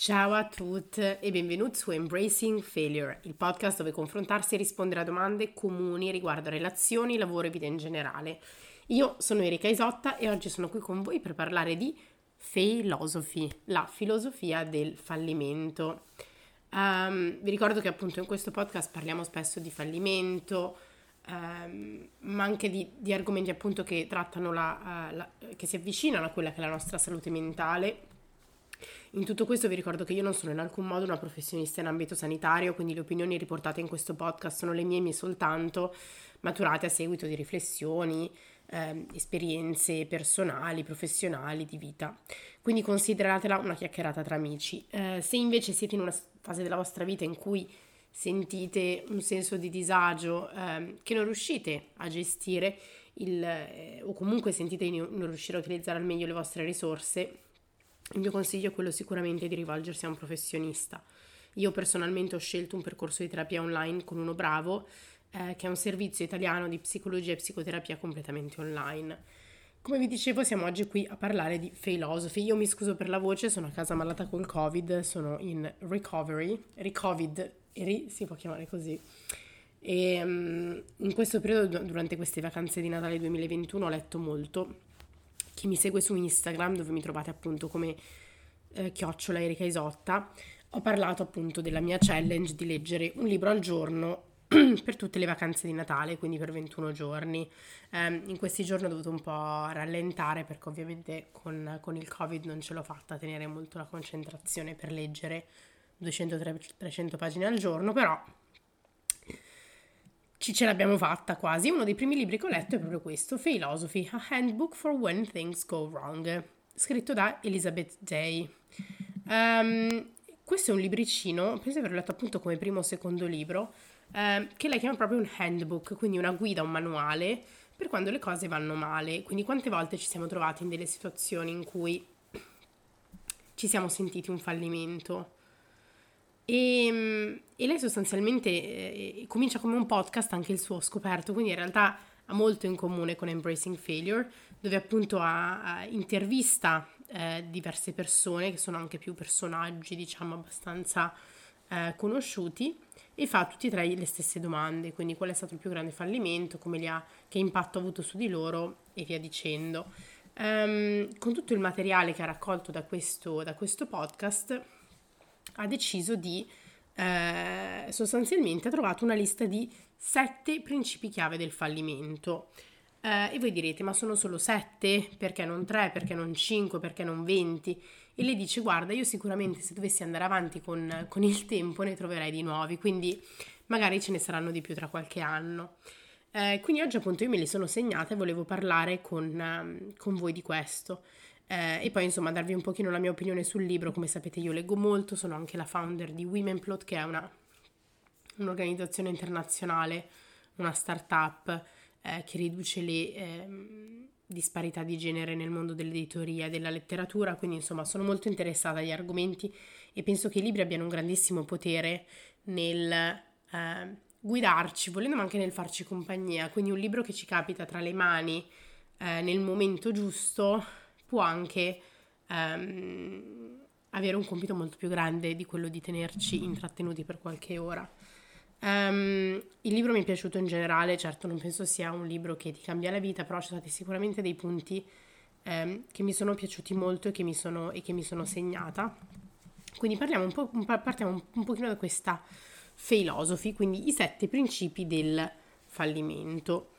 Ciao a tutti e benvenuti su Embracing Failure, il podcast dove confrontarsi e rispondere a domande comuni riguardo relazioni, lavoro e vita in generale. Io sono Erika Isotta e oggi sono qui con voi per parlare di philosophy, la filosofia del fallimento. Um, vi ricordo che appunto in questo podcast parliamo spesso di fallimento, um, ma anche di, di, argomenti appunto che trattano la, uh, la, che si avvicinano a quella che è la nostra salute mentale in tutto questo vi ricordo che io non sono in alcun modo una professionista in ambito sanitario, quindi le opinioni riportate in questo podcast sono le mie, mie soltanto, maturate a seguito di riflessioni, eh, esperienze personali, professionali, di vita. Quindi consideratela una chiacchierata tra amici. Eh, se invece siete in una fase della vostra vita in cui sentite un senso di disagio eh, che non riuscite a gestire il, eh, o comunque sentite di non riuscire a utilizzare al meglio le vostre risorse, il mio consiglio è quello sicuramente di rivolgersi a un professionista. Io personalmente ho scelto un percorso di terapia online con uno bravo, eh, che è un servizio italiano di psicologia e psicoterapia completamente online. Come vi dicevo, siamo oggi qui a parlare di philosophy. Io mi scuso per la voce, sono a casa malata col Covid, sono in recovery, recovid, si può chiamare così. E um, in questo periodo, durante queste vacanze di Natale 2021, ho letto molto chi mi segue su Instagram, dove mi trovate appunto come eh, chiocciola Erika Isotta, ho parlato appunto della mia challenge di leggere un libro al giorno per tutte le vacanze di Natale, quindi per 21 giorni. Um, in questi giorni ho dovuto un po' rallentare perché ovviamente con, con, il Covid non ce l'ho fatta tenere molto la concentrazione per leggere 200-300 pagine al giorno, però ci ce l'abbiamo fatta quasi. Uno dei primi libri che ho letto è proprio questo, Philosophy, A Handbook for When Things Go Wrong, scritto da Elizabeth Day. Um, questo è un libricino, penso di averlo letto appunto come primo o secondo libro, eh, che lei chiama proprio un handbook, quindi una guida, un manuale per quando le cose vanno male. Quindi quante volte ci siamo trovati in delle situazioni in cui ci siamo sentiti un fallimento, e, ehm, e lei sostanzialmente eh, comincia come un podcast anche il suo scoperto, quindi in realtà ha molto in comune con Embracing Failure, dove appunto ha, ha intervista eh, diverse persone che sono anche più personaggi, diciamo, abbastanza eh, conosciuti e fa tutti e tre le stesse domande, quindi qual è stato il più grande fallimento, ha, che impatto ha avuto su di loro e via dicendo. Um, con tutto il materiale che ha raccolto da questo, da questo podcast, ha deciso di eh, sostanzialmente ha trovato una lista di sette principi chiave del fallimento. Eh, e voi direte, ma sono solo sette? Perché non tre? Perché non cinque? Perché non venti? E lei dice, guarda, io sicuramente se dovessi andare avanti con, con il tempo ne troverei di nuovi, quindi magari ce ne saranno di più tra qualche anno. Eh, quindi oggi appunto io me li sono segnate e volevo parlare con, con voi di questo. Eh, e poi insomma darvi un pochino la mia opinione sul libro, come sapete io leggo molto, sono anche la founder di Womenplot che è una, un'organizzazione internazionale, una startup eh, che riduce le eh, disparità di genere nel mondo dell'editoria e della letteratura, quindi insomma sono molto interessata agli argomenti e penso che i libri abbiano un grandissimo potere nel eh, guidarci, volendo ma anche nel farci compagnia, quindi un libro che ci capita tra le mani eh, nel momento giusto può anche um, avere un compito molto più grande di quello di tenerci intrattenuti per qualche ora. Um, il libro mi è piaciuto in generale, certo non penso sia un libro che ti cambia la vita, però ci sono stati sicuramente dei punti um, che mi sono piaciuti molto e che mi sono, che mi sono segnata. Quindi parliamo un po', partiamo un, un pochino da questa philosophy, quindi i sette principi del fallimento.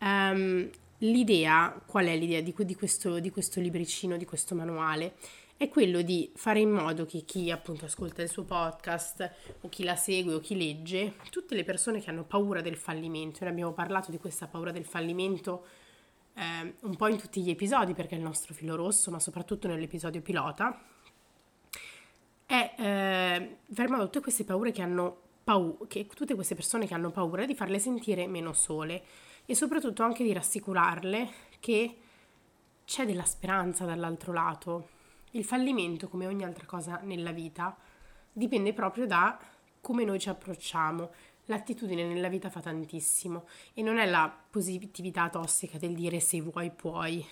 Um, l'idea, qual è l'idea di, di, questo, di questo libricino, di questo manuale? È quello di fare in modo che chi appunto ascolta il suo podcast o chi la segue o chi legge, tutte le persone che hanno paura del fallimento, noi abbiamo parlato di questa paura del fallimento eh, un po' in tutti gli episodi perché è il nostro filo rosso, ma soprattutto nell'episodio pilota, è eh, fare in modo tutte queste paure che hanno paura, che tutte queste persone che hanno paura di farle sentire meno sole e soprattutto anche di rassicurarle che c'è della speranza dall'altro lato. Il fallimento, come ogni altra cosa nella vita, dipende proprio da come noi ci approcciamo. L'attitudine nella vita fa tantissimo e non è la positività tossica del dire se vuoi puoi,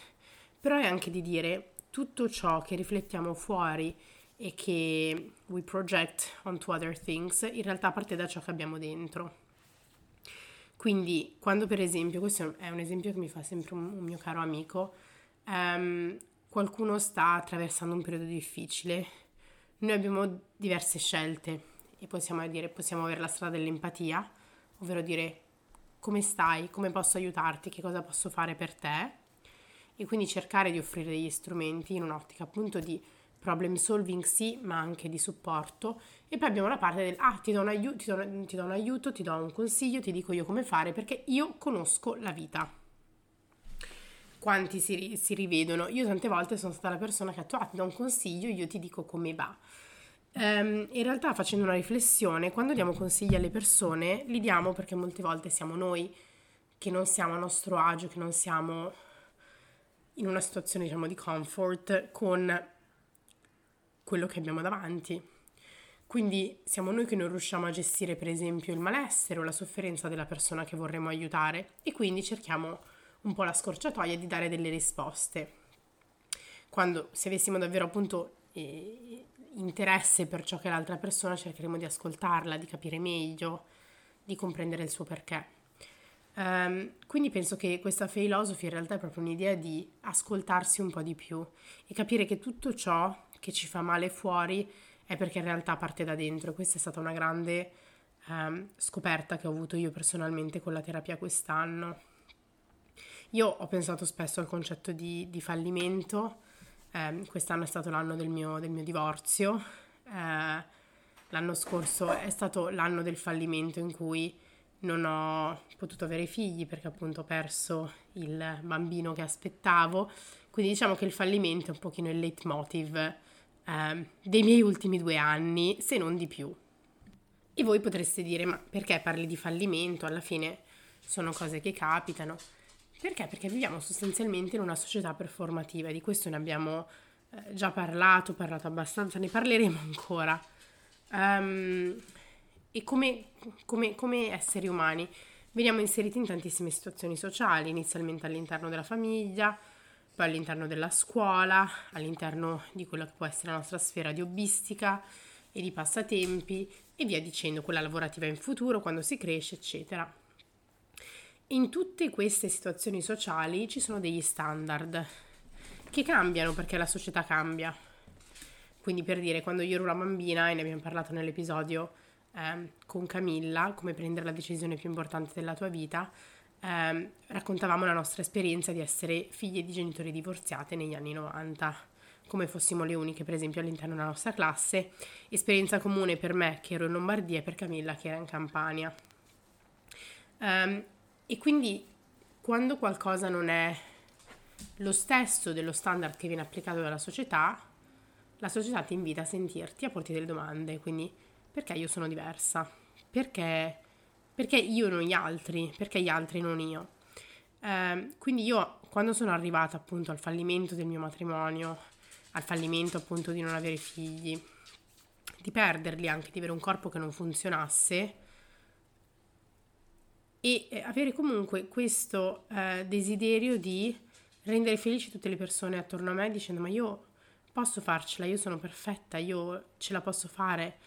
però è anche di dire tutto ciò che riflettiamo fuori e che we project onto other things, in realtà parte da ciò che abbiamo dentro. Quindi quando per esempio, questo è un esempio che mi fa sempre un, un mio caro amico, um, qualcuno sta attraversando un periodo difficile, noi abbiamo diverse scelte e possiamo dire, possiamo avere la strada dell'empatia, ovvero dire come stai, come posso aiutarti, che cosa posso fare per te? E quindi cercare di offrire degli strumenti in un'ottica appunto di problem solving sì, ma anche di supporto. E poi abbiamo la parte del ah, ti do, un aiuto, ti, do, ti do un aiuto, ti do un consiglio, ti dico io come fare perché io conosco la vita. Quanti si, si rivedono? Io tante volte sono stata la persona che ha ah, ti do un consiglio, io ti dico come va. Um, in realtà facendo una riflessione, quando diamo consigli alle persone, li diamo perché molte volte siamo noi che non siamo a nostro agio, che non siamo in una situazione diciamo di comfort con quello che abbiamo davanti. Quindi siamo noi che non riusciamo a gestire per esempio il malessere o la sofferenza della persona che vorremmo aiutare e quindi cerchiamo un po' la scorciatoia di dare delle risposte. Quando se avessimo davvero appunto eh, interesse per ciò che è l'altra persona cercheremo di ascoltarla, di capire meglio, di comprendere il suo perché. Um, quindi penso che questa philosophy in realtà è proprio un'idea di ascoltarsi un po' di più e capire che tutto ciò che ci fa male fuori è perché in realtà parte da dentro. Questa è stata una grande um, scoperta che ho avuto io personalmente con la terapia quest'anno. Io ho pensato spesso al concetto di, di fallimento, um, quest'anno è stato l'anno del mio, del mio divorzio, uh, l'anno scorso è stato l'anno del fallimento in cui non ho potuto avere figli perché appunto ho perso il bambino che aspettavo, quindi diciamo che il fallimento è un pochino il leitmotiv eh, dei miei ultimi due anni, se non di più. E voi potreste dire, ma perché parli di fallimento? Alla fine sono cose che capitano. Perché? Perché viviamo sostanzialmente in una società performativa, di questo ne abbiamo eh, già parlato, parlato abbastanza, ne parleremo ancora. Um, e come, come, come esseri umani veniamo inseriti in tantissime situazioni sociali, inizialmente all'interno della famiglia, poi all'interno della scuola, all'interno di quella che può essere la nostra sfera di hobbistica e di passatempi e via dicendo, quella lavorativa in futuro, quando si cresce, eccetera. In tutte queste situazioni sociali ci sono degli standard che cambiano perché la società cambia. Quindi per dire, quando io ero una bambina, e ne abbiamo parlato nell'episodio eh, con Camilla, come prendere la decisione più importante della tua vita, eh, raccontavamo la nostra esperienza di essere figlie di genitori divorziate negli anni 90, come fossimo le uniche per esempio all'interno della nostra classe, esperienza comune per me che ero in Lombardia e per Camilla che era in Campania. Um, e quindi quando qualcosa non è lo stesso dello standard che viene applicato dalla società, la società ti invita a sentirti, a porti delle domande, quindi perché io sono diversa? Perché perché io non gli altri, perché gli altri non io. Eh, quindi io quando sono arrivata appunto al fallimento del mio matrimonio, al fallimento appunto di non avere figli, di perderli anche, di avere un corpo che non funzionasse e avere comunque questo eh, desiderio di rendere felici tutte le persone attorno a me dicendo ma io posso farcela, io sono perfetta, io ce la posso fare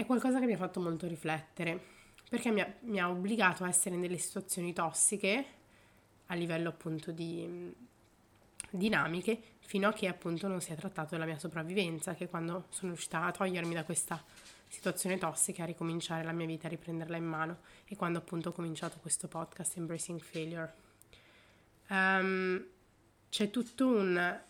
è qualcosa che mi ha fatto molto riflettere, perché mi ha, mi ha obbligato a essere in delle situazioni tossiche a livello appunto di dinamiche, fino a che appunto non si è trattato della mia sopravvivenza, che quando sono riuscita a togliermi da questa situazione tossica, a ricominciare la mia vita, a riprenderla in mano, e quando appunto ho cominciato questo podcast Embracing Failure. Um, c'è tutto un...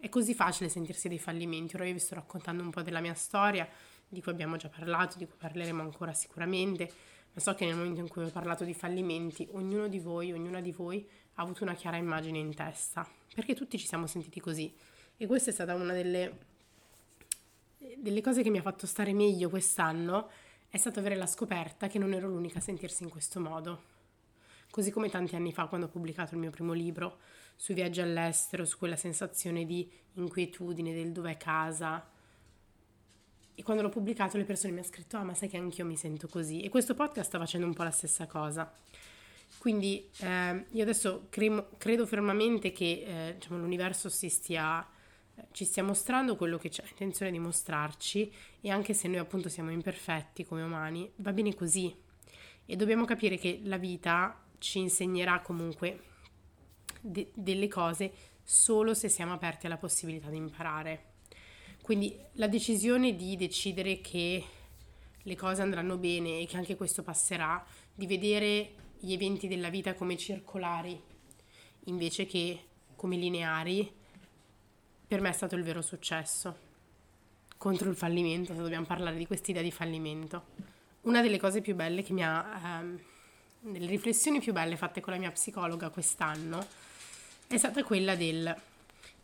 è così facile sentirsi dei fallimenti, ora io vi sto raccontando un po' della mia storia, di cui abbiamo già parlato, di cui parleremo ancora sicuramente, ma so che nel momento in cui ho parlato di fallimenti, ognuno di voi, ognuna di voi ha avuto una chiara immagine in testa, perché tutti ci siamo sentiti così. E questa è stata una delle, delle cose che mi ha fatto stare meglio quest'anno, è stato avere la scoperta che non ero l'unica a sentirsi in questo modo. Così come tanti anni fa quando ho pubblicato il mio primo libro sui viaggi all'estero, su quella sensazione di inquietudine del dov'è casa, e quando l'ho pubblicato le persone mi hanno scritto, ah ma sai che anch'io mi sento così. E questo podcast sta facendo un po' la stessa cosa. Quindi eh, io adesso credo, credo fermamente che eh, diciamo, l'universo si stia ci stia mostrando quello che c'è intenzione di mostrarci e anche se noi appunto siamo imperfetti come umani, va bene così. E dobbiamo capire che la vita ci insegnerà comunque de- delle cose solo se siamo aperti alla possibilità di imparare. Quindi la decisione di decidere che le cose andranno bene e che anche questo passerà, di vedere gli eventi della vita come circolari invece che come lineari, per me è stato il vero successo. Contro il fallimento, se dobbiamo parlare di quest'idea di fallimento. Una delle cose più belle che mi ha... Ehm, delle riflessioni più belle fatte con la mia psicologa quest'anno è stata quella del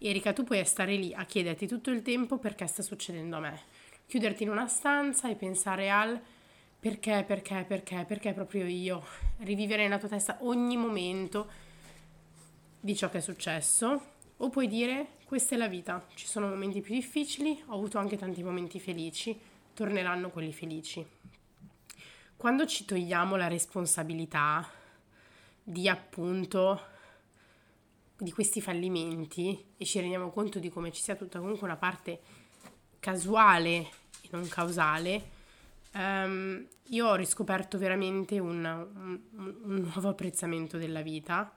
Erika, tu puoi stare lì a chiederti tutto il tempo perché sta succedendo a me. Chiuderti in una stanza e pensare al perché, perché, perché, perché proprio io. Rivivere nella tua testa ogni momento di ciò che è successo. O puoi dire questa è la vita, ci sono momenti più difficili, ho avuto anche tanti momenti felici, torneranno quelli felici. Quando ci togliamo la responsabilità di appunto di questi fallimenti e ci rendiamo conto di come ci sia tutta comunque una parte casuale e non causale, um, io ho riscoperto veramente un, un, un, nuovo apprezzamento della vita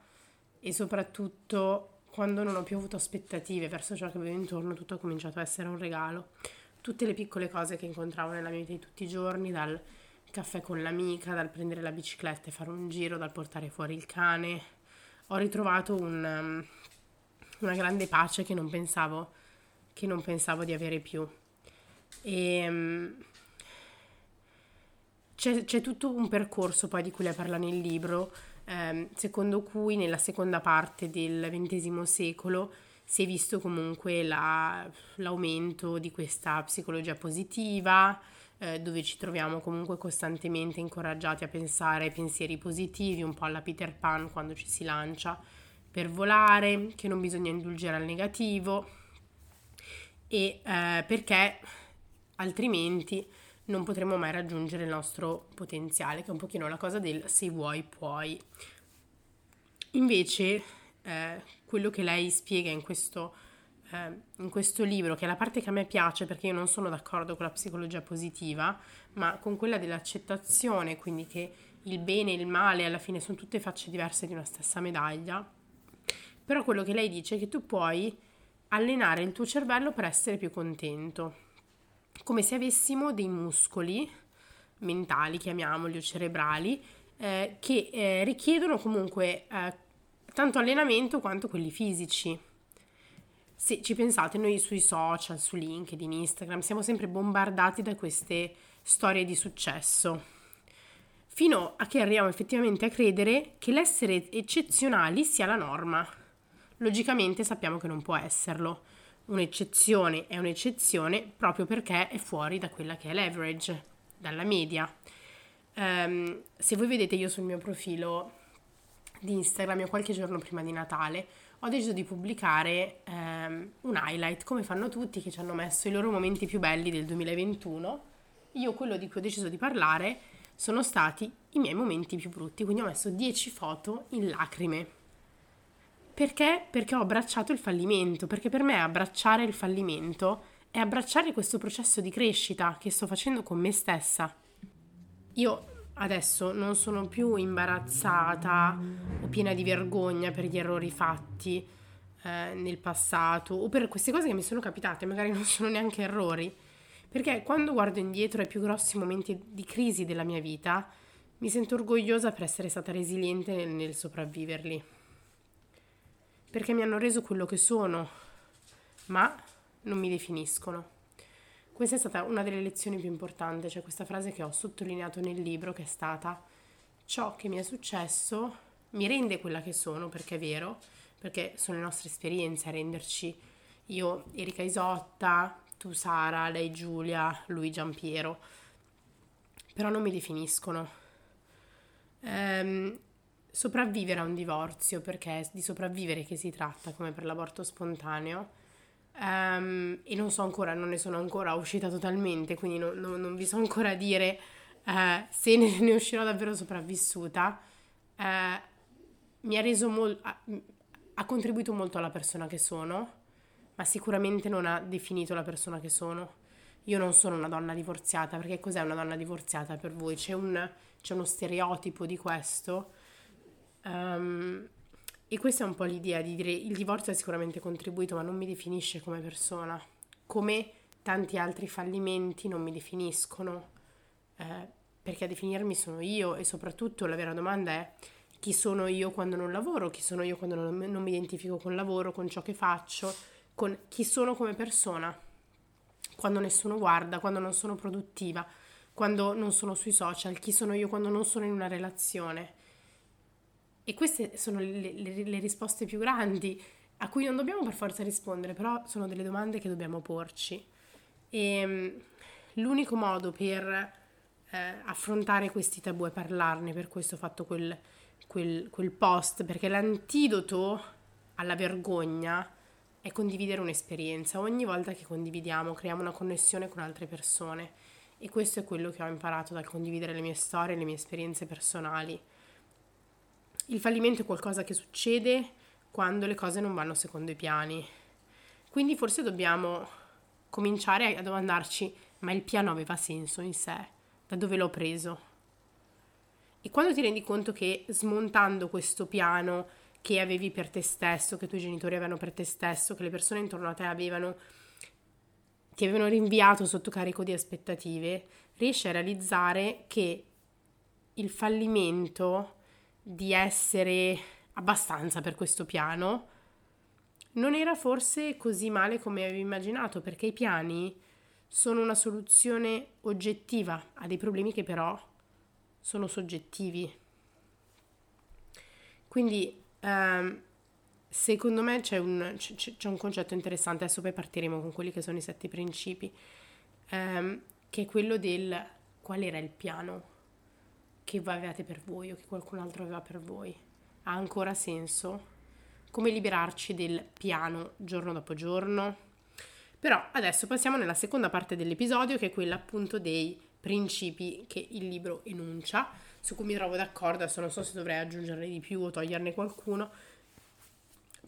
e soprattutto quando non ho più avuto aspettative verso ciò che avevo intorno, tutto ha cominciato a essere un regalo. Tutte le piccole cose che incontravo nella mia vita di tutti i giorni, dal caffè con l'amica, dal prendere la bicicletta e fare un giro, dal portare fuori il cane, ho ritrovato un, um, una grande pace che non pensavo, che non pensavo di avere più. E um, c'è, c'è, tutto un percorso poi di cui lei parla nel libro, ehm, secondo cui nella seconda parte del XX secolo si è visto comunque la, l'aumento di questa psicologia positiva, eh, dove ci troviamo comunque costantemente incoraggiati a pensare pensieri positivi, un po' alla Peter Pan quando ci si lancia per volare, che non bisogna indulgere al negativo e eh, perché altrimenti non potremo mai raggiungere il nostro potenziale, che è un pochino la cosa del se vuoi puoi. Invece eh, quello che lei spiega in questo eh, in questo libro, che è la parte che a me piace perché io non sono d'accordo con la psicologia positiva, ma con quella dell'accettazione, quindi che il bene e il male alla fine sono tutte facce diverse di una stessa medaglia. Però quello che lei dice è che tu puoi allenare il tuo cervello per essere più contento, come se avessimo dei muscoli mentali, chiamiamoli, o cerebrali, eh, che eh, richiedono comunque eh, tanto allenamento quanto quelli fisici. Se ci pensate, noi sui social, su LinkedIn, Instagram, siamo sempre bombardati da queste storie di successo, fino a che arriviamo effettivamente a credere che l'essere eccezionali sia la norma. Logicamente sappiamo che non può esserlo. Un'eccezione è un'eccezione proprio perché è fuori da quella che è l'average, dalla media. Um, se voi vedete io sul mio profilo di Instagram, io qualche giorno prima di Natale, ho deciso di pubblicare ehm, un highlight, come fanno tutti che ci hanno messo i loro momenti più belli del 2021. Io quello di cui ho deciso di parlare sono stati i miei momenti più brutti, quindi ho messo 10 foto in lacrime. Perché? Perché ho abbracciato il fallimento, perché per me abbracciare il fallimento è abbracciare questo processo di crescita che sto facendo con me stessa. Io adesso non sono più imbarazzata o piena di vergogna per gli errori fatti eh, nel passato o per queste cose che mi sono capitate, magari non sono neanche errori, perché quando guardo indietro ai più grossi momenti di crisi della mia vita, mi sento orgogliosa per essere stata resiliente nel, nel sopravviverli, perché mi hanno reso quello che sono, ma non mi definiscono. Questa è stata una delle lezioni più importanti, cioè questa frase che ho sottolineato nel libro che è stata ciò che mi è successo mi rende quella che sono perché è vero, perché sono le nostre esperienze a renderci. Io Erika Isotta, tu Sara, lei Giulia, lui Giampiero, però non mi definiscono. Ehm, sopravvivere a un divorzio, perché è di sopravvivere che si tratta come per l'aborto spontaneo, Um, e non so ancora, non ne sono ancora uscita totalmente, quindi non, non, non vi so ancora dire uh, se ne, ne, uscirò davvero sopravvissuta. Uh, mi ha reso molto, ha, ha, contribuito molto alla persona che sono, ma sicuramente non ha definito la persona che sono. Io non sono una donna divorziata, perché cos'è una donna divorziata per voi? C'è, un, c'è uno stereotipo di questo. Um, e questa è un po' l'idea di dire il divorzio ha sicuramente contribuito, ma non mi definisce come persona. Come tanti altri fallimenti non mi definiscono, eh, perché a definirmi sono io e soprattutto la vera domanda è chi sono io quando non lavoro, chi sono io quando non, non mi identifico con il lavoro, con ciò che faccio, con chi sono come persona, quando nessuno guarda, quando non sono produttiva, quando non sono sui social, chi sono io quando non sono in una relazione. E queste sono le, le, le risposte più grandi a cui non dobbiamo per forza rispondere, però sono delle domande che dobbiamo porci. E ehm, l'unico modo per eh, affrontare questi tabù è parlarne, per questo ho fatto quel quel, quel post, perché l'antidoto alla vergogna è condividere un'esperienza. Ogni volta che condividiamo creiamo una connessione con altre persone e questo è quello che ho imparato dal condividere le mie storie, le mie esperienze personali. Il fallimento è qualcosa che succede quando le cose non vanno secondo i piani. Quindi forse dobbiamo cominciare a domandarci, ma il piano aveva senso in sé? Da dove l'ho preso? E quando ti rendi conto che smontando questo piano che avevi per te stesso, che i tuoi genitori avevano per te stesso, che le persone intorno a te avevano, ti avevano rinviato sotto carico di aspettative, riesci a realizzare che il fallimento di essere abbastanza per questo piano non era forse così male come avevi immaginato, perché i piani sono una soluzione oggettiva a dei problemi che però sono soggettivi. Quindi ehm, secondo me c'è un, c'è, c'è un, concetto interessante, adesso poi partiremo con quelli che sono i sette principi, ehm, che è quello del qual era il piano che avevate per voi o che qualcun altro aveva per voi. Ha ancora senso? Come liberarci del piano giorno dopo giorno? Però adesso passiamo nella seconda parte dell'episodio che è quella appunto dei principi che il libro enuncia, su cui mi trovo d'accordo, adesso non so se dovrei aggiungerne di più o toglierne qualcuno,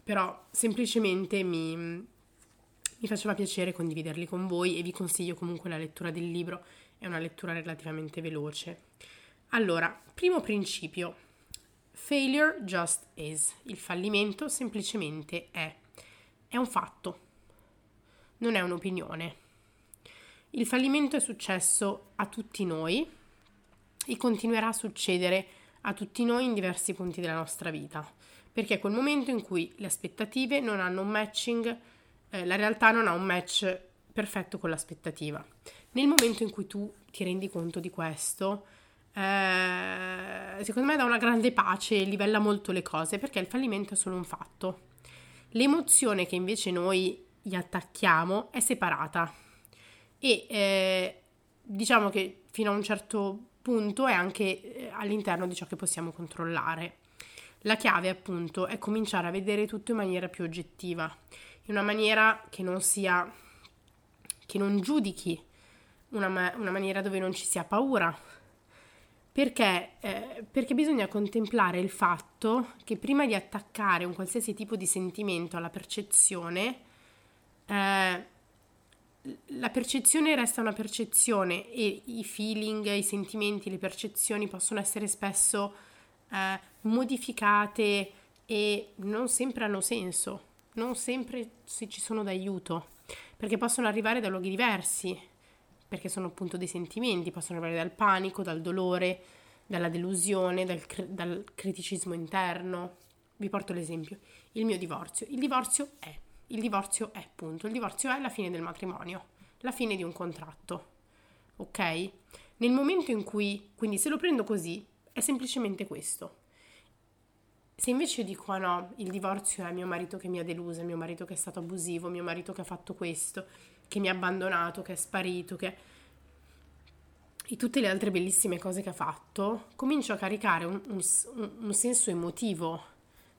però semplicemente mi, mi faceva piacere condividerli con voi e vi consiglio comunque la lettura del libro, è una lettura relativamente veloce. Allora, primo principio, failure just is, il fallimento semplicemente è, è un fatto, non è un'opinione. Il fallimento è successo a tutti noi e continuerà a succedere a tutti noi in diversi punti della nostra vita, perché è quel momento in cui le aspettative non hanno un matching, eh, la realtà non ha un match perfetto con l'aspettativa. Nel momento in cui tu ti rendi conto di questo, eh, secondo me dà una grande pace e livella molto le cose, perché il fallimento è solo un fatto. L'emozione che invece noi gli attacchiamo è separata e eh, diciamo che fino a un certo punto è anche eh, all'interno di ciò che possiamo controllare. La chiave appunto è cominciare a vedere tutto in maniera più oggettiva, in una maniera che non sia, che non giudichi, una, ma- una maniera dove non ci sia paura, perché, eh, perché, bisogna contemplare il fatto che prima di attaccare un qualsiasi tipo di sentimento alla percezione, eh, la percezione resta una percezione e i feeling, i sentimenti, le percezioni possono essere spesso eh, modificate e non sempre hanno senso, non sempre se ci sono d'aiuto, perché possono arrivare da luoghi diversi, perché sono appunto dei sentimenti, possono arrivare dal panico, dal dolore, dalla delusione, dal, dal criticismo interno. Vi porto l'esempio, il mio divorzio. Il divorzio è il divorzio è, punto. Il divorzio è la fine del matrimonio, la fine di un contratto. Ok? Nel momento in cui, quindi se lo prendo così, è semplicemente questo. Se invece dico, ah no, il divorzio è mio marito che mi ha deluso, mio marito che è stato abusivo, mio marito che ha fatto questo, che mi ha abbandonato, che è sparito, che... e tutte le altre bellissime cose che ha fatto, comincio a caricare un, un, un senso emotivo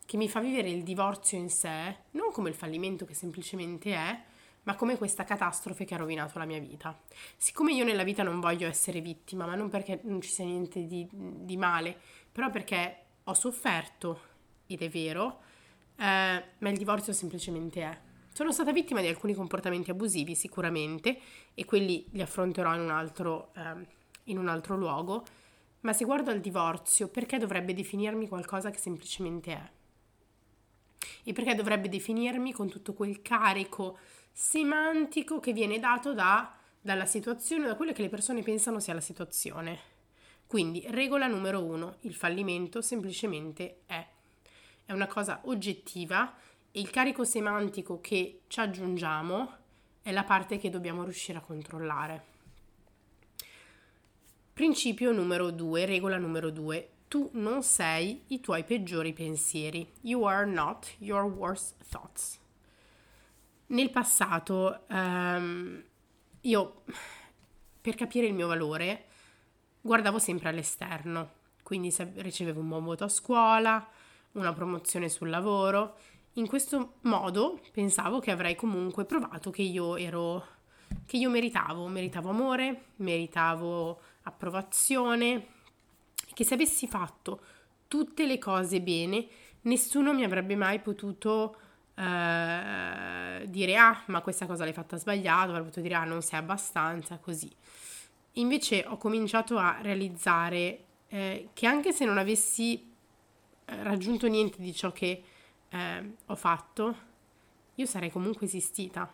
che mi fa vivere il divorzio in sé, non come il fallimento che semplicemente è, ma come questa catastrofe che ha rovinato la mia vita. Siccome io nella vita non voglio essere vittima, ma non perché non ci sia niente di, di male, però perché ho sofferto, ed è vero, eh, ma il divorzio semplicemente è. Sono stata vittima di alcuni comportamenti abusivi sicuramente e quelli li affronterò in un altro, eh, in un altro luogo, ma se guardo al divorzio, perché dovrebbe definirmi qualcosa che semplicemente è? E perché dovrebbe definirmi con tutto quel carico semantico che viene dato da, dalla situazione, da quello che le persone pensano sia la situazione? Quindi, regola numero uno, il fallimento semplicemente è. È una cosa oggettiva il carico semantico che ci aggiungiamo è la parte che dobbiamo riuscire a controllare. Principio numero due, regola numero due. Tu non sei i tuoi peggiori pensieri. You are not your worst thoughts. Nel passato, um, io, per capire il mio valore, guardavo sempre all'esterno, quindi se ricevevo un buon voto a scuola, una promozione sul lavoro, in questo modo pensavo che avrei comunque provato che io ero che io meritavo, meritavo amore, meritavo approvazione, che se avessi fatto tutte le cose bene, nessuno mi avrebbe mai potuto eh, dire ah, ma questa cosa l'hai fatta sbagliato, avrebbe potuto dire ah, non sei abbastanza, così. Invece ho cominciato a realizzare eh, che anche se non avessi eh, raggiunto niente di ciò che eh, ho fatto, io sarei comunque esistita.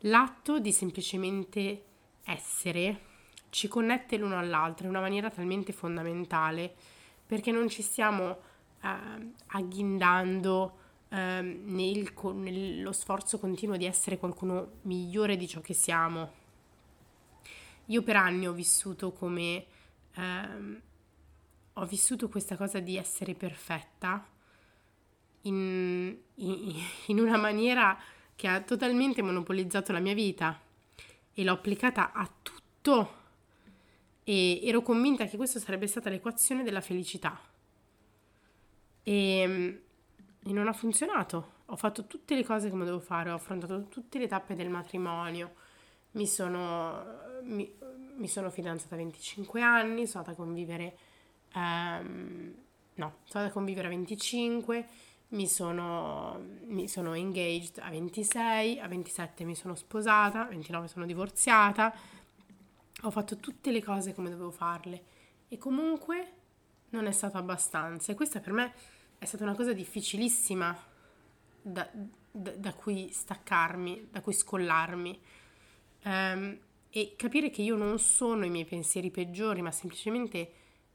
L'atto di semplicemente essere ci connette l'uno all'altro in una maniera talmente fondamentale perché non ci stiamo eh, agghindando eh, nel, nello sforzo continuo di essere qualcuno migliore di ciò che siamo io per anni ho vissuto come... Ehm, ho vissuto questa cosa di essere perfetta in, in, in una maniera che ha totalmente monopolizzato la mia vita e l'ho applicata a tutto. E ero convinta che questa sarebbe stata l'equazione della felicità. E, e non ha funzionato. Ho fatto tutte le cose come devo fare, ho affrontato tutte le tappe del matrimonio, mi sono, mi, mi sono fidanzata a 25 anni, sono andata a convivere, um, no, sono andata a convivere a 25, mi sono, mi sono engaged a 26, a 27 mi sono sposata, a 29 sono divorziata, ho fatto tutte le cose come dovevo farle. E comunque non è stato abbastanza. E questa per me è stata una cosa difficilissima da, da, da cui staccarmi, da cui scollarmi. Um, e capire che io non sono i miei pensieri peggiori, ma semplicemente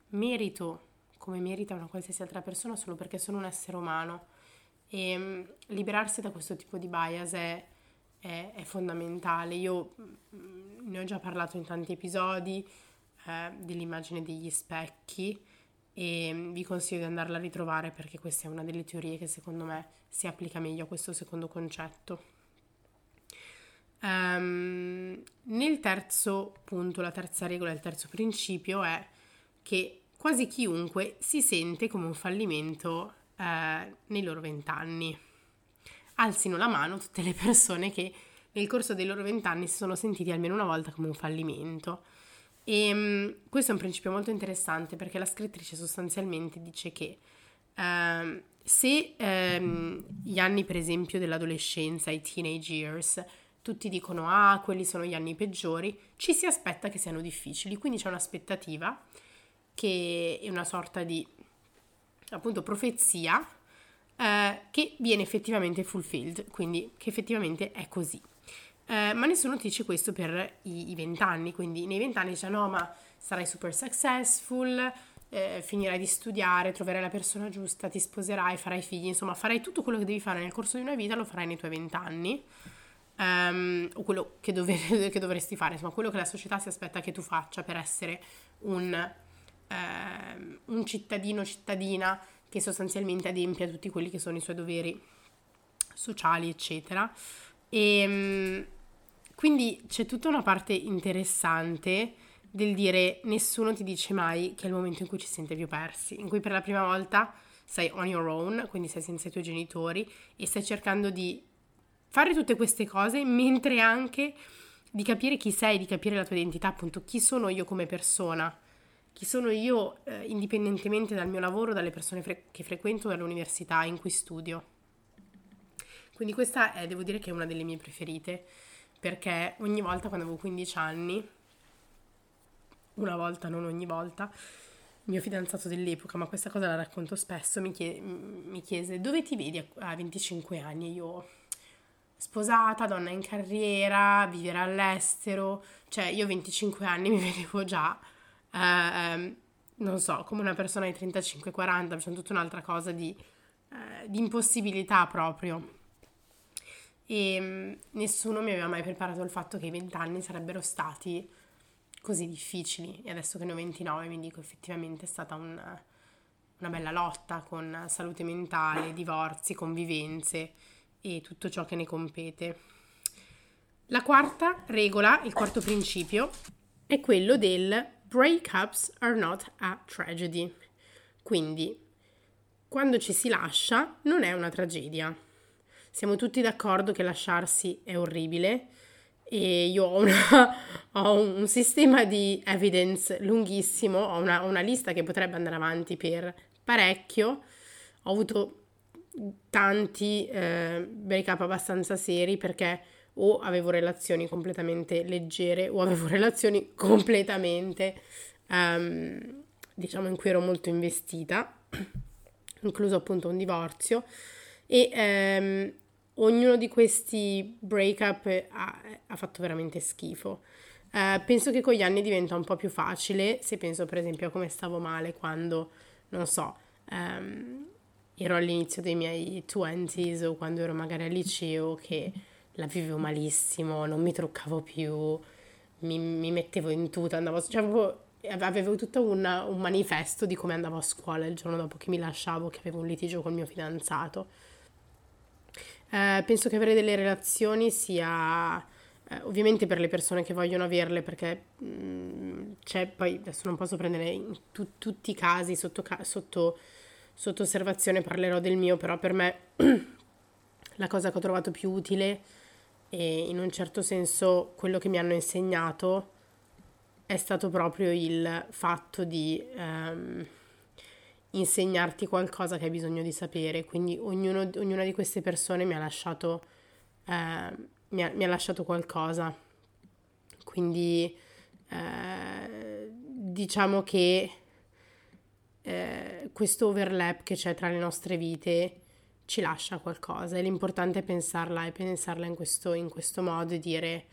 merito come merita una qualsiasi altra persona solo perché sono un essere umano. E um, liberarsi da questo tipo di bias è, è, è fondamentale. Io um, ne ho già parlato in tanti episodi eh, dell'immagine degli specchi e mm, vi consiglio di andarla a ritrovare perché questa è una delle teorie che secondo me si applica meglio a questo secondo concetto. Um, nel terzo punto, la terza regola, il terzo principio è che quasi chiunque si sente come un fallimento eh, nei loro vent'anni. Alzino la mano tutte le persone che nel corso dei loro vent'anni si sono sentiti almeno una volta come un fallimento. E um, questo è un principio molto interessante perché la scrittrice sostanzialmente dice che uh, se um, gli anni, per esempio, dell'adolescenza, i teenage years, tutti dicono ah, quelli sono gli anni peggiori, ci si aspetta che siano difficili, quindi c'è un'aspettativa che è una sorta di appunto profezia eh, che viene effettivamente fulfilled, quindi che effettivamente è così. Eh, ma nessuno ti dice questo per i vent'anni, quindi nei vent'anni dice no, ma sarai super successful, eh, finirai di studiare, troverai la persona giusta, ti sposerai, farai figli, insomma farai tutto quello che devi fare nel corso di una vita, lo farai nei tuoi vent'anni um, o quello che, dover, che, dovresti fare, insomma quello che la società si aspetta che tu faccia per essere un, um, un cittadino cittadina che sostanzialmente adempia tutti quelli che sono i suoi doveri sociali, eccetera. E um, quindi c'è tutta una parte interessante del dire nessuno ti dice mai che è il momento in cui ci sente più persi, in cui per la prima volta sei on your own, quindi sei senza i tuoi genitori e stai cercando di fare tutte queste cose mentre anche di capire chi sei, di capire la tua identità, appunto chi sono io come persona, chi sono io eh, indipendentemente dal mio lavoro, dalle persone fre- che frequento, dall'università in cui studio. Quindi questa è, devo dire che è una delle mie preferite, perché ogni volta quando avevo 15 anni, una volta, non ogni volta, mio fidanzato dell'epoca, ma questa cosa la racconto spesso, mi, chie- mi chiese dove ti vedi a 25 anni? Io sposata, donna in carriera, vivere all'estero, cioè io a 25 anni mi vedevo già, eh, non so, come una persona di 35-40, c'è tutta un'altra cosa di, eh, di impossibilità proprio. E mh, mm, nessuno mi aveva mai preparato al fatto che i 20 anni sarebbero stati così difficili e adesso che ne ho 29 mi dico effettivamente è stata un, una bella lotta con salute mentale, divorzi, convivenze e tutto ciò che ne compete. La quarta regola, il quarto principio, è quello del breakups are not a tragedy. Quindi, quando ci si lascia, non è una tragedia. Siamo tutti d'accordo che lasciarsi è orribile e io ho, una, ho un sistema di evidence lunghissimo, ho una, una lista che potrebbe andare avanti per parecchio. Ho avuto tanti eh, break-up abbastanza seri perché o avevo relazioni completamente leggere o avevo relazioni completamente, um, diciamo, in cui ero molto investita, incluso appunto un divorzio. E um, ognuno di questi break-up ha, ha fatto veramente schifo. Uh, penso che con gli anni diventa un po' più facile, se penso per esempio a come stavo male quando, non so, um, ero all'inizio dei miei twenties o quando ero magari al liceo che la vivevo malissimo, non mi truccavo più, mi, mi mettevo in tuta, andavo, cioè avevo, avevo tutto una, un manifesto di come andavo a scuola il giorno dopo che mi lasciavo, che avevo un litigio col mio fidanzato. Eh, penso che avere delle relazioni sia eh, ovviamente per le persone che vogliono averle, perché mh, mm, c'è poi adesso non posso prendere tu, tutti i casi sotto, sotto sotto osservazione parlerò del mio, però per me la cosa che ho trovato più utile e in un certo senso quello che mi hanno insegnato è stato proprio il fatto di um, insegnarti qualcosa che hai bisogno di sapere. Quindi ognuno, ognuna di queste persone mi ha lasciato, uh, mi ha, mi ha lasciato qualcosa. Quindi uh, diciamo che eh, questo overlap che c'è tra le nostre vite ci lascia qualcosa. E l'importante è pensarla e pensarla in questo, in questo modo e dire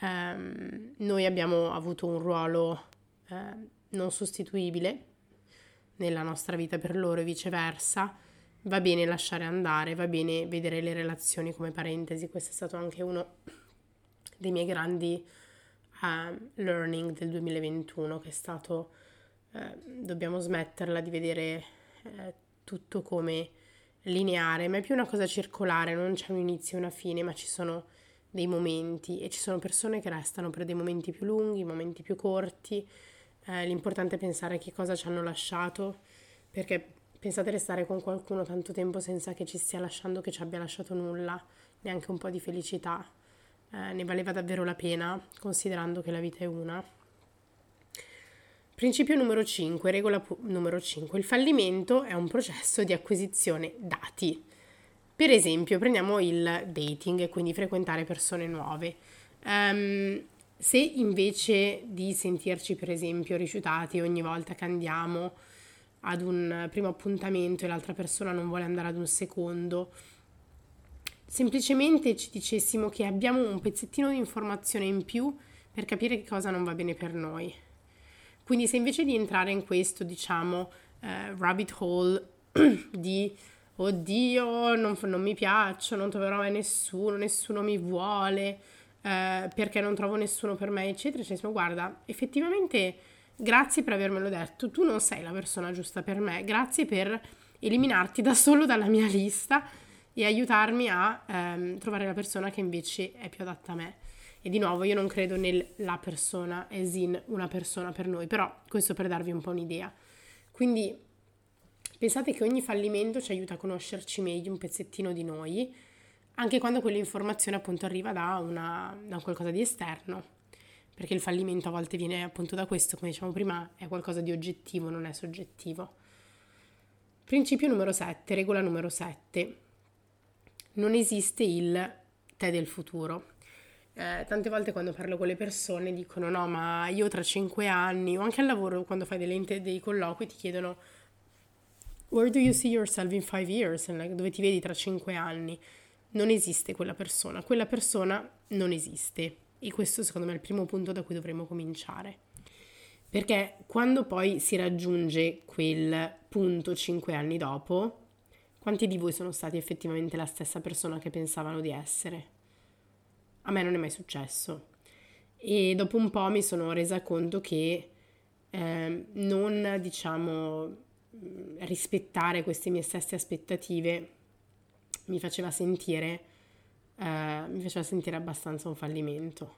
ehm, noi abbiamo avuto un ruolo eh, non sostituibile nella nostra vita per loro e viceversa. Va bene lasciare andare, va bene vedere le relazioni come parentesi, questo è stato anche uno dei miei grandi uh, learning del 2021 che è stato eh, dobbiamo smetterla di vedere eh, tutto come lineare, ma è più una cosa circolare, non c'è un inizio e una fine, ma ci sono dei momenti e ci sono persone che restano per dei momenti più lunghi, momenti più corti. Eh, l'importante è pensare che cosa ci hanno lasciato, perché pensate restare con qualcuno tanto tempo senza che ci stia lasciando, che ci abbia lasciato nulla, neanche un po' di felicità. Eh, ne valeva davvero la pena, considerando che la vita è una. Principio numero 5, regola pu- numero 5. Il fallimento è un processo di acquisizione dati. Per esempio, prendiamo il dating, quindi frequentare persone nuove. Um, se invece di sentirci, per esempio, rifiutati ogni volta che andiamo ad un primo appuntamento e l'altra persona non vuole andare ad un secondo, semplicemente ci dicessimo che abbiamo un pezzettino di informazione in più per capire che cosa non va bene per noi quindi se invece di entrare in questo, diciamo, eh, rabbit hole di oddio, non, non, mi piaccio, non troverò mai nessuno, nessuno mi vuole, eh, perché non trovo nessuno per me, eccetera, cioè, guarda, effettivamente grazie per avermelo detto, tu non sei la persona giusta per me, grazie per eliminarti da solo dalla mia lista e aiutarmi a ehm, trovare la persona che invece è più adatta a me. E di nuovo io non credo nella persona as in una persona per noi, però questo per darvi un po' un'idea. Quindi pensate che ogni fallimento ci aiuta a conoscerci meglio un pezzettino di noi, anche quando quell'informazione appunto arriva da, una, da qualcosa di esterno, perché il fallimento a volte viene appunto da questo, come diciamo prima, è qualcosa di oggettivo, non è soggettivo. Principio numero 7, regola numero 7 non esiste il te del futuro. Eh, tante volte quando parlo con le persone dicono no, ma io tra cinque anni, o anche al lavoro quando fai delle, dei colloqui ti chiedono where do you see yourself in five years? Dove ti vedi tra cinque anni? Non esiste quella persona, quella persona non esiste e questo secondo me è il primo punto da cui dovremmo cominciare. Perché quando poi si raggiunge quel punto cinque anni dopo, quanti di voi sono stati effettivamente la stessa persona che pensavano di essere? A me non è mai successo. E dopo un po' mi sono resa conto che eh, non, diciamo, rispettare queste mie stesse aspettative mi faceva sentire, eh, mi faceva sentire abbastanza un fallimento.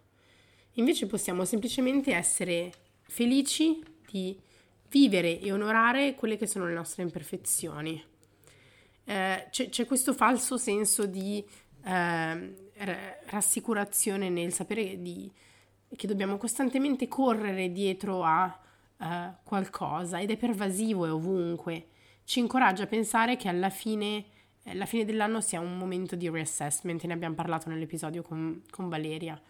Invece possiamo semplicemente essere felici di vivere e onorare quelle che sono le nostre imperfezioni. Eh, c'è, c'è, questo falso senso di eh, rassicurazione nel sapere di, che dobbiamo costantemente correre dietro a uh, qualcosa ed è pervasivo e ovunque. Ci incoraggia a pensare che alla fine, eh, la fine dell'anno sia un momento di reassessment, ne abbiamo parlato nell'episodio con, con Valeria.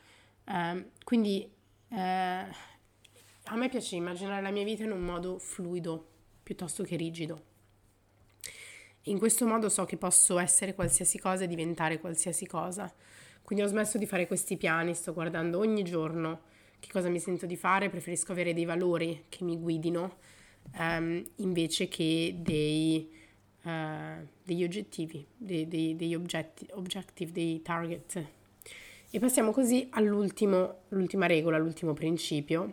Uh, quindi uh, a me piace immaginare la mia vita in un modo fluido piuttosto che rigido. In questo modo so che posso essere qualsiasi cosa e diventare qualsiasi cosa. Quindi ho smesso di fare questi piani, sto guardando ogni giorno che cosa mi sento di fare, preferisco avere dei valori che mi guidino um, invece che dei, uh, degli oggettivi, dei, dei, degli oggetti, objective, dei target. E passiamo così all'ultima regola, all'ultimo principio.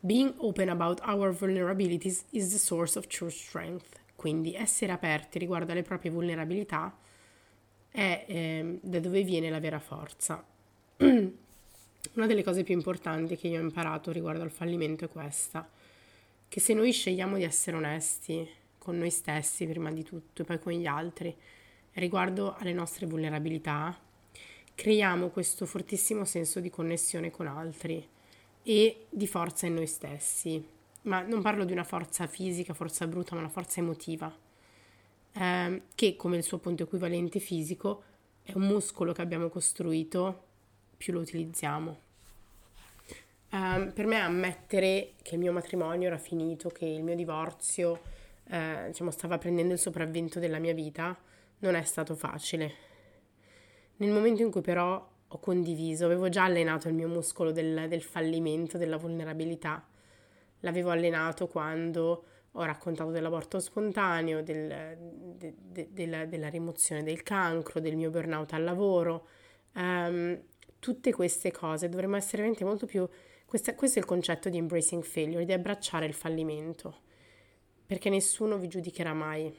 Being open about our vulnerabilities is the source of true strength. Quindi essere aperti riguardo alle proprie vulnerabilità è eh, da dove viene la vera forza. Una delle cose più importanti che io ho imparato riguardo al fallimento è questa, che se noi scegliamo di essere onesti con noi stessi prima di tutto e poi con gli altri, riguardo alle nostre vulnerabilità, creiamo questo fortissimo senso di connessione con altri e di forza in noi stessi. Ma non parlo di una forza fisica, forza bruta, ma una forza emotiva eh, che come il suo punto equivalente fisico è un muscolo che abbiamo costruito, più lo utilizziamo. Eh, per me ammettere che il mio matrimonio era finito, che il mio divorzio eh, diciamo, stava prendendo il sopravvento della mia vita, non è stato facile. Nel momento in cui però ho condiviso, avevo già allenato il mio muscolo del, del fallimento, della vulnerabilità, l'avevo allenato quando ho raccontato dell'aborto spontaneo, del, de, de, della, della, rimozione del cancro, del mio burnout al lavoro. Um, tutte queste cose dovremmo essere veramente molto più... Questa, questo è il concetto di embracing failure, di abbracciare il fallimento, perché nessuno vi giudicherà mai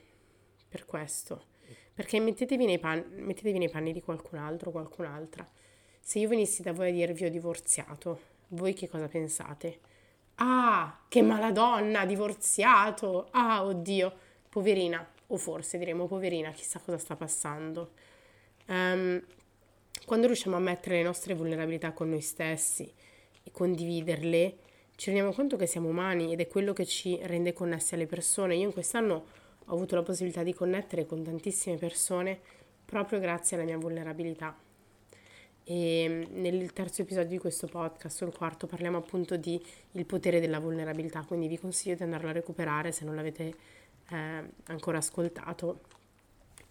per questo. Perché mettetevi nei, pan, mettetevi nei panni di qualcun altro o qualcun'altra. Se io venissi da voi a dirvi ho divorziato, voi che cosa pensate? Ah, che maladonna, divorziato. Ah, oddio, poverina. O forse diremo poverina, chissà cosa sta passando. Um, quando riusciamo a mettere le nostre vulnerabilità con noi stessi e condividerle, ci rendiamo conto che siamo umani ed è quello che ci rende connessi alle persone. Io in quest'anno ho avuto la possibilità di connettere con tantissime persone proprio grazie alla mia vulnerabilità. E mm, nel terzo episodio di questo podcast, o il quarto, parliamo appunto di il potere della vulnerabilità, quindi vi consiglio di andarlo a recuperare se non l'avete eh, ancora ascoltato.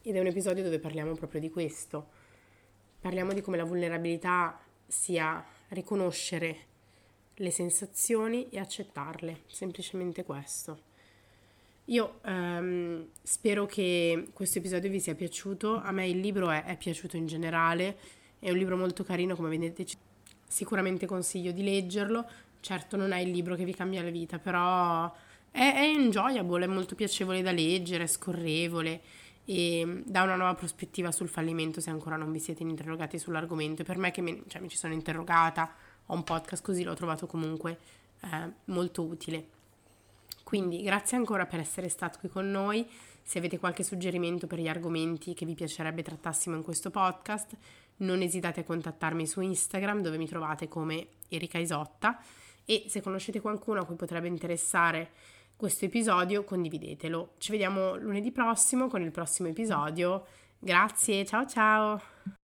Ed è un episodio dove parliamo proprio di questo. Parliamo di come la vulnerabilità sia riconoscere le sensazioni e accettarle, semplicemente questo. Io ehm, spero che questo episodio vi sia piaciuto, a me il libro è, è piaciuto in generale è un libro molto carino, come vedete sicuramente consiglio di leggerlo. Certo non è il libro che vi cambia la vita, però è, è enjoyable, è molto piacevole da leggere, è scorrevole e dà una nuova prospettiva sul fallimento se ancora non vi siete interrogati sull'argomento. Per me che mi, cioè, mi ci sono interrogata, ho un podcast così, l'ho trovato comunque eh, molto utile. Quindi grazie ancora per essere stato qui con noi. Se avete qualche suggerimento per gli argomenti che vi piacerebbe trattassimo in questo podcast, non esitate a contattarmi su Instagram dove mi trovate come Erika Isotta e se conoscete qualcuno a cui potrebbe interessare questo episodio condividetelo. Ci vediamo lunedì prossimo con il prossimo episodio Grazie, ciao ciao!